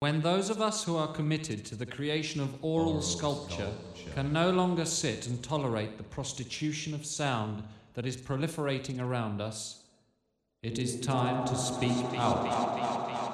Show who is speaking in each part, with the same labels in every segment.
Speaker 1: When those of us who are committed to the creation of oral, oral sculpture, sculpture can no longer sit and tolerate the prostitution of sound that is proliferating around us, it is time to speak out.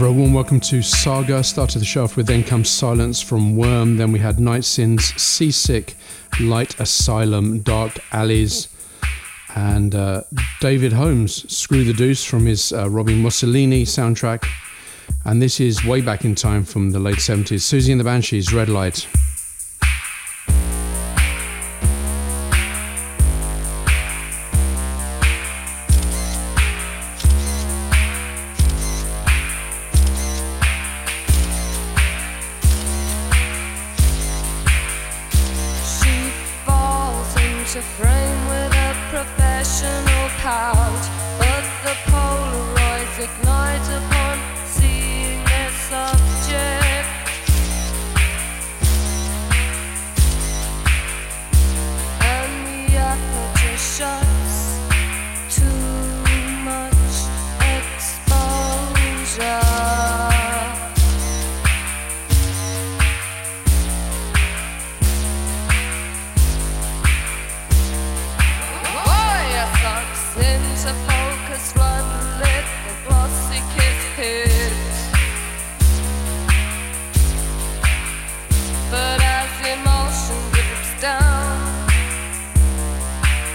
Speaker 2: As ever,
Speaker 3: a warm welcome to Saga. Started the show off with Then Comes Silence from Worm. Then we had Night Sins, Seasick, Light Asylum, Dark Alleys, and uh, David Holmes, Screw the Deuce from his uh, Robbie Mussolini soundtrack. And this is way back in time from the late 70s. Siouxsie and the Banshees, Red Light.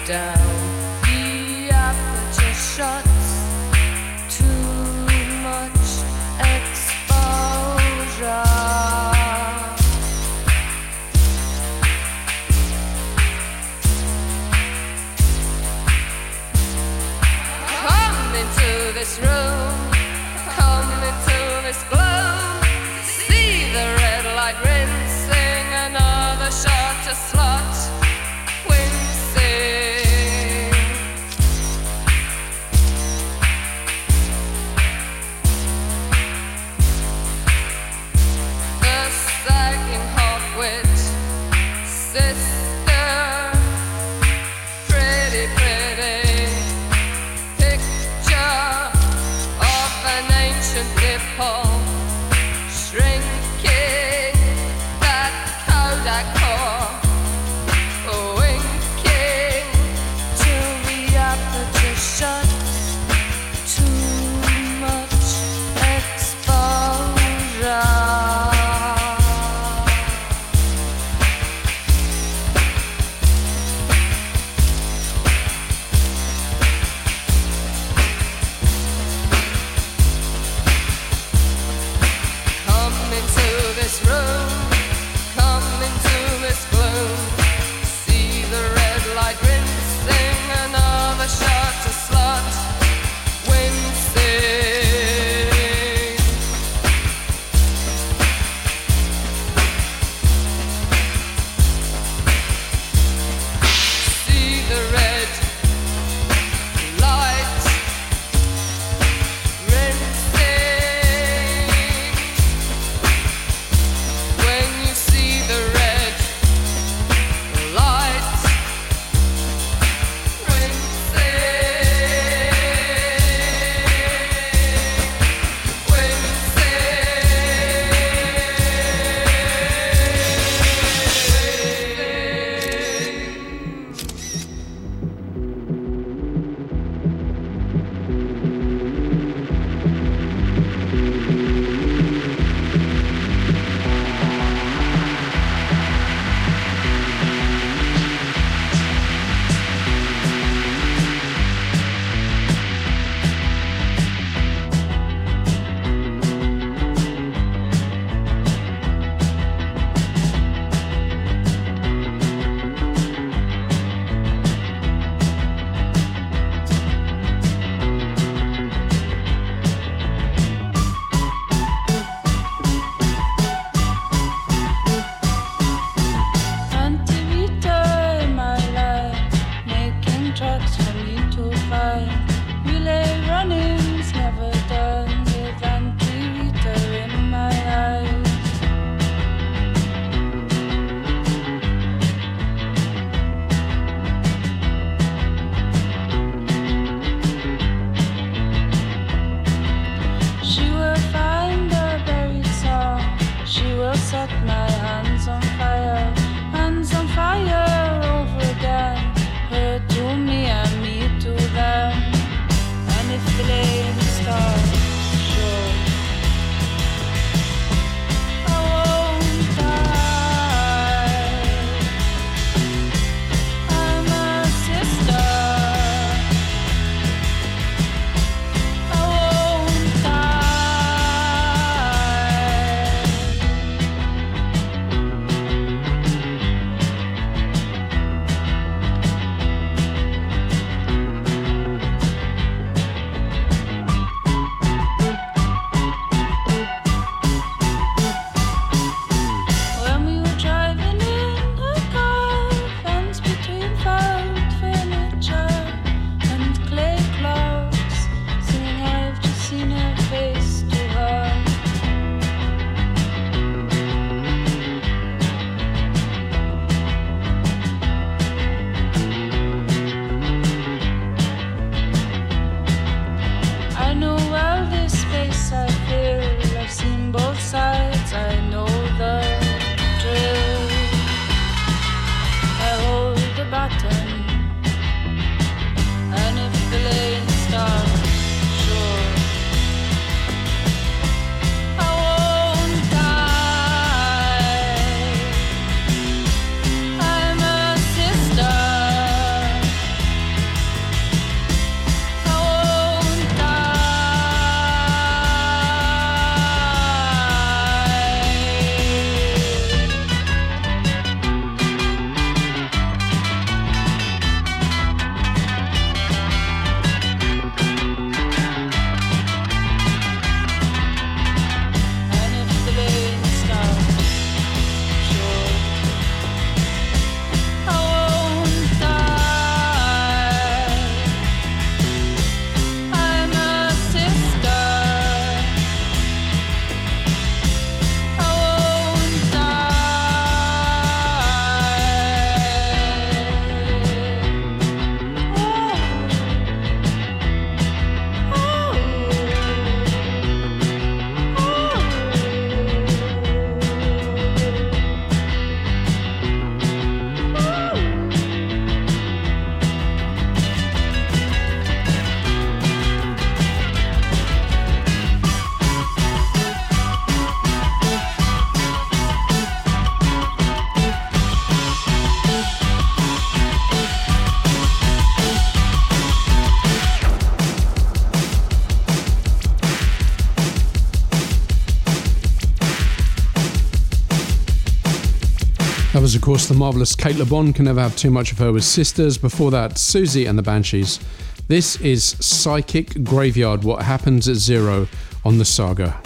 Speaker 4: Ancient
Speaker 3: was, of course, the marvellous Cate Le Bon. Can never have too much of her with Sisters. Before that, Siouxsie and the Banshees. This is Psychic Graveyard, What Happens at Zero on the Saga.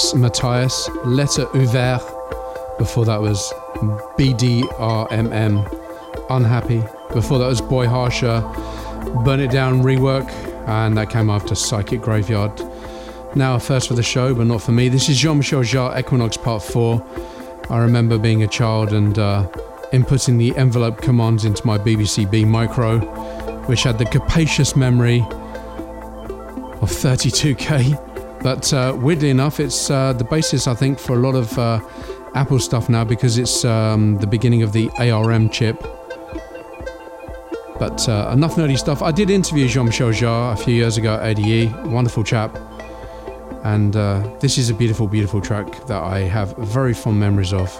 Speaker 3: Ex Matthias, Letter Ouvert. Before that was BDRMM, Unhappy. Before that was Boy Harsher, Burn It Down rework, and that came after Psychic Graveyard. Now, first for the show, but not for me. This is Jean Michel Jarre, Equinoxe Part 4. I remember being a child and uh, inputting the envelope commands into my BBC B micro, which had the capacious memory of 32k. But uh, weirdly enough, it's uh, the basis, I think, for a lot of uh, Apple stuff now because it's um, the beginning of the ARM chip. But uh, enough nerdy stuff. I did interview Jean Michel Jarre a few years ago at ADE, wonderful chap. And uh, this is a beautiful, beautiful track that I have very fond memories of.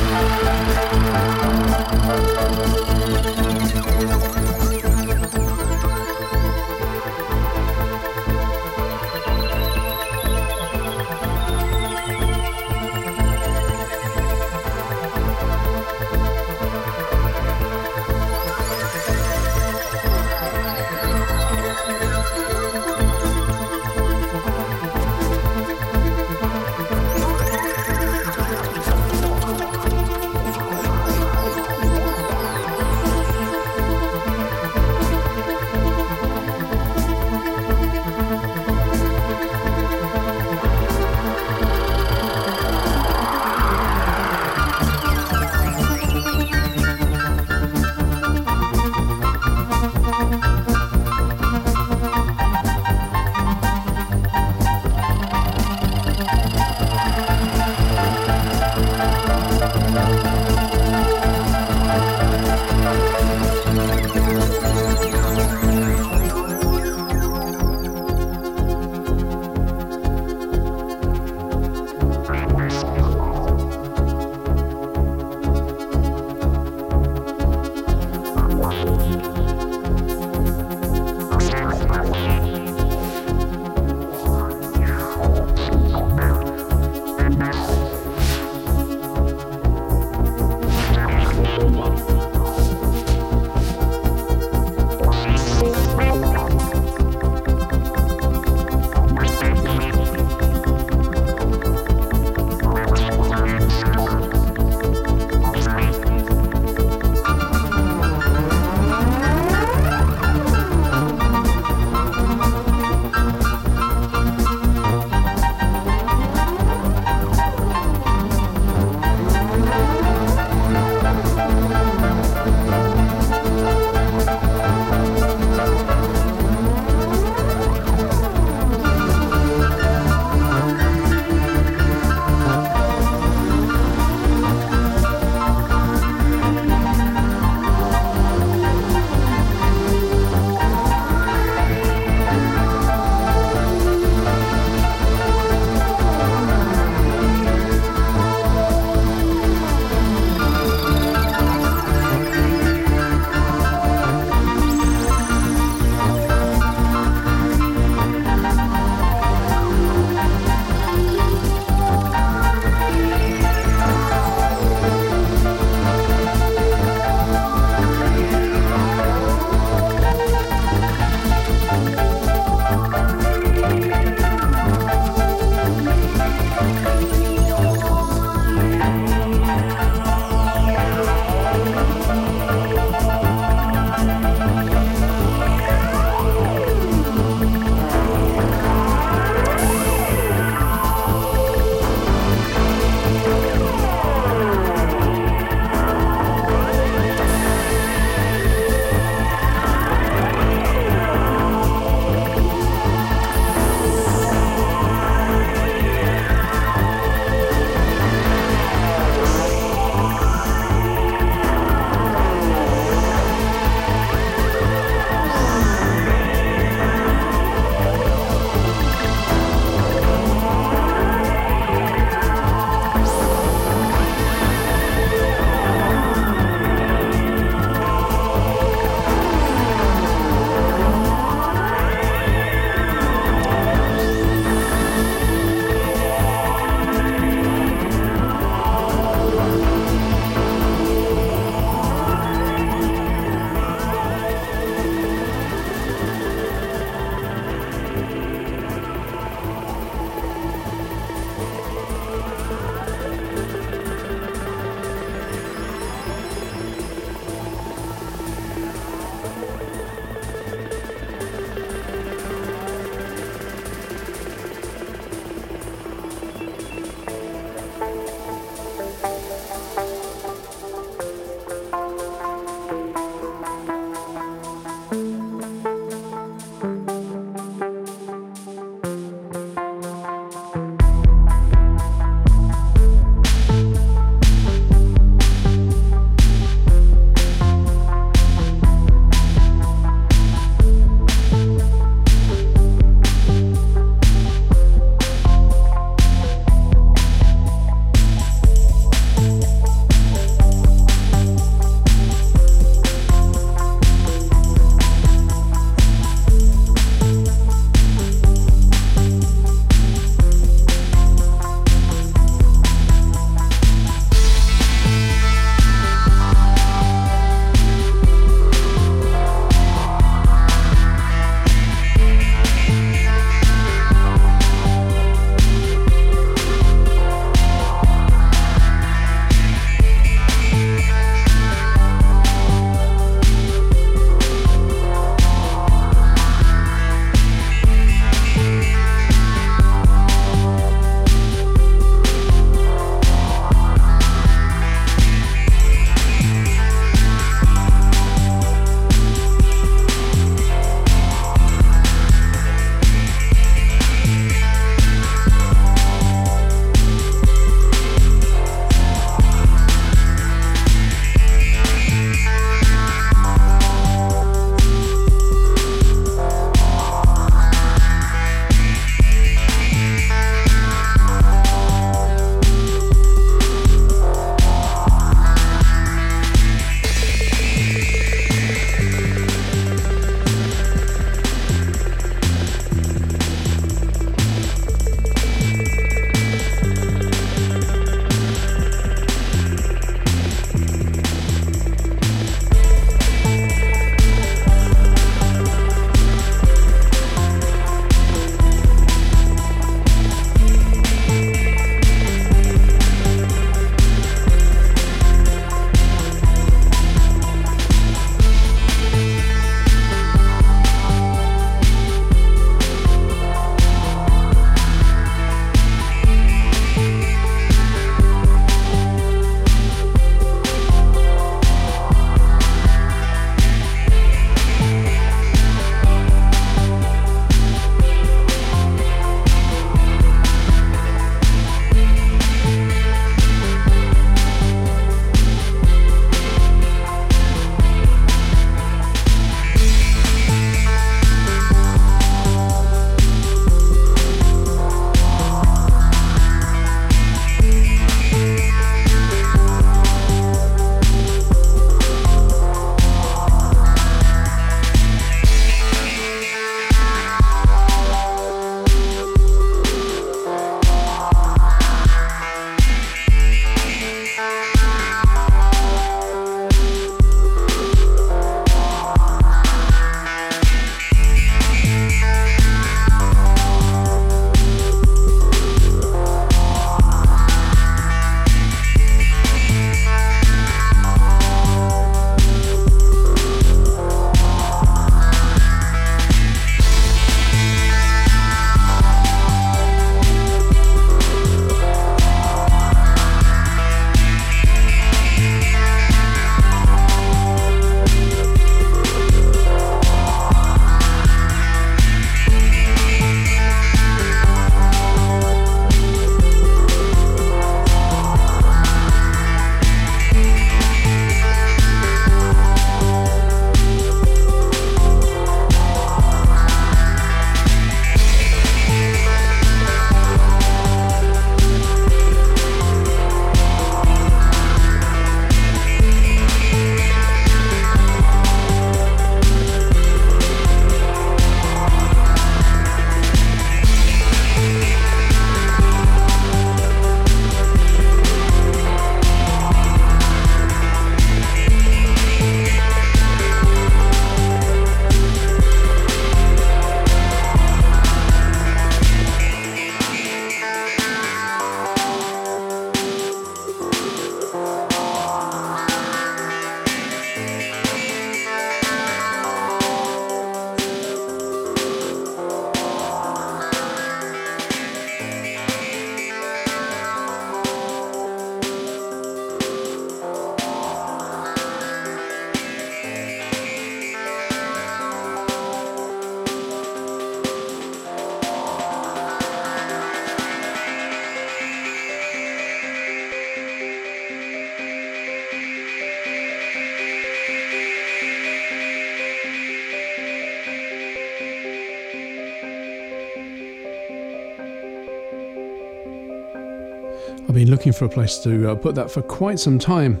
Speaker 3: Looking for a place to uh, put that for quite some time.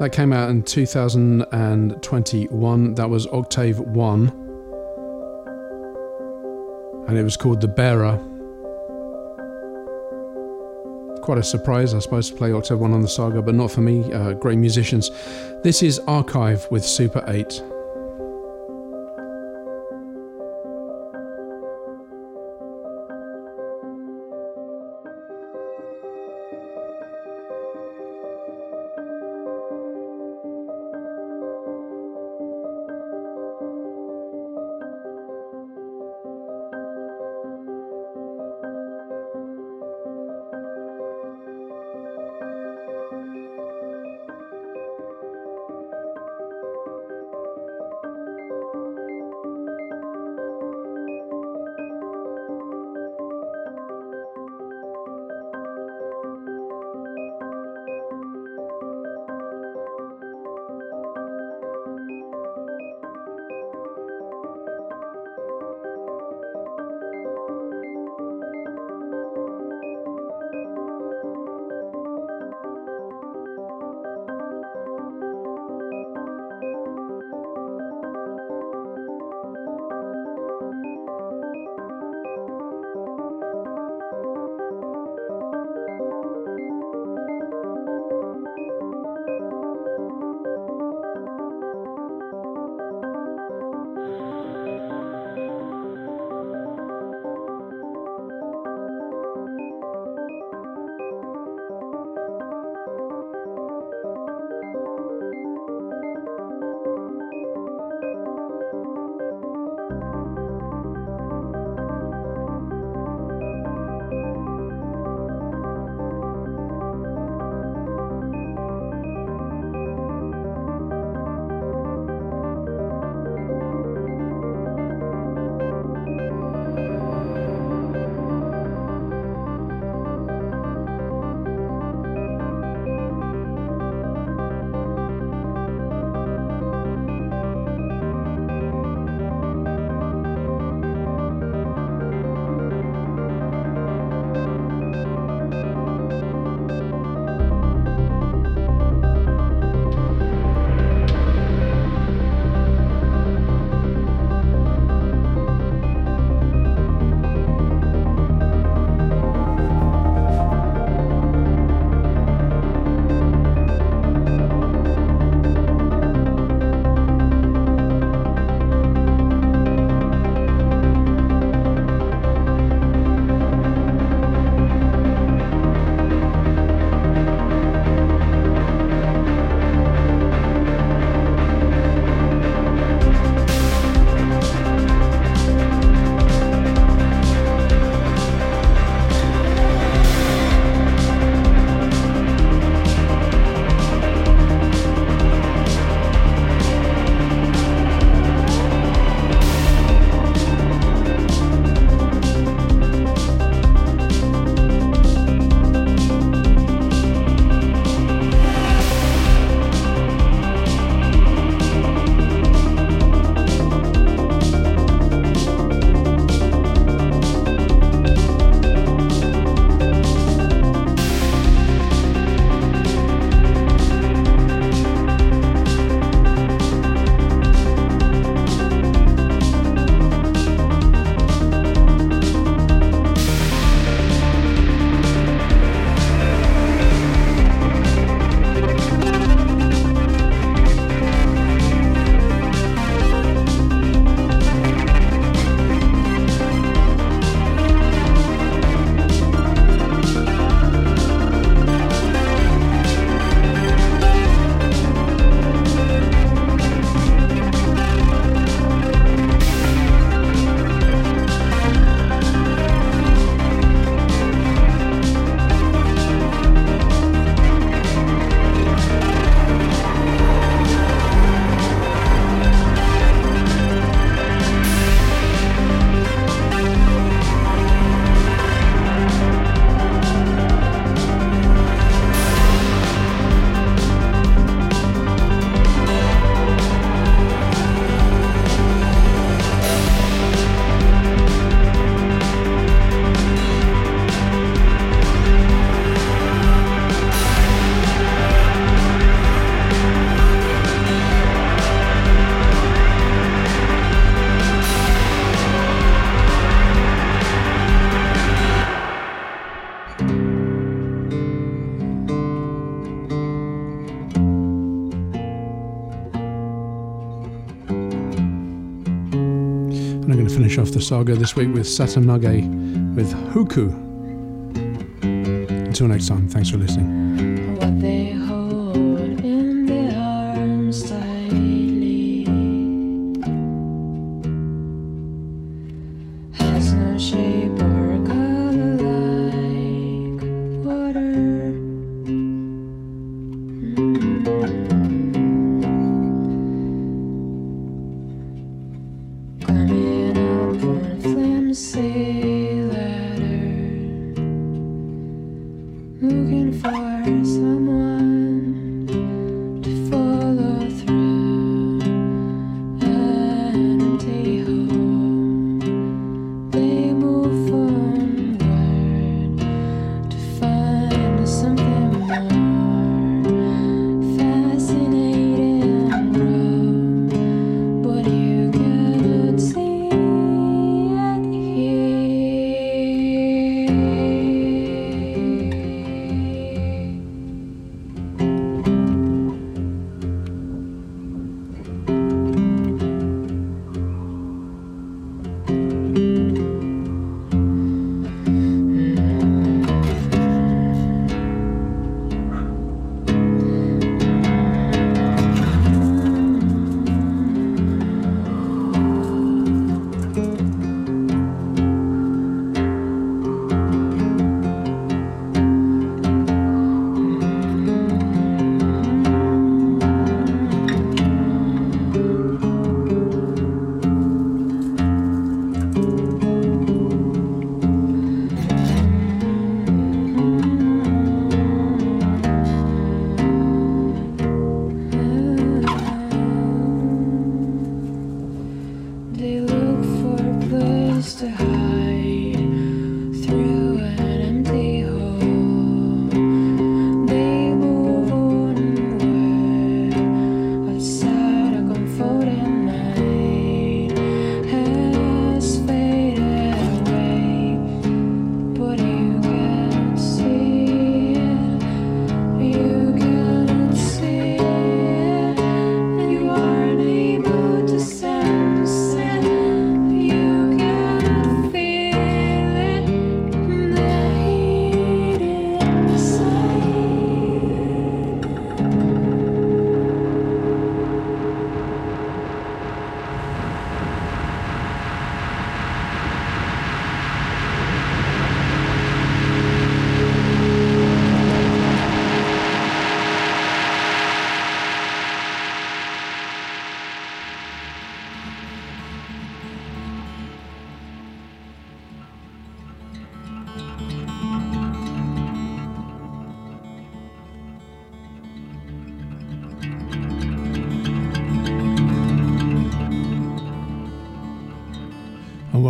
Speaker 3: That came out in 2021. That was Octave 1. And it was called The Bearer. Quite a surprise, I suppose, to play Octave 1 on the saga, but not for me. Uh, great musicians. This is Archive with Super 8. off the saga this week with Satanage with Huku. Until next time, thanks for listening.
Speaker 5: looking for someone.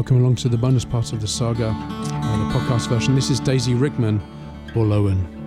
Speaker 3: welcome along to the bonus part of the saga, uh, the podcast version. This is Daisy Rickman
Speaker 5: or Lowen.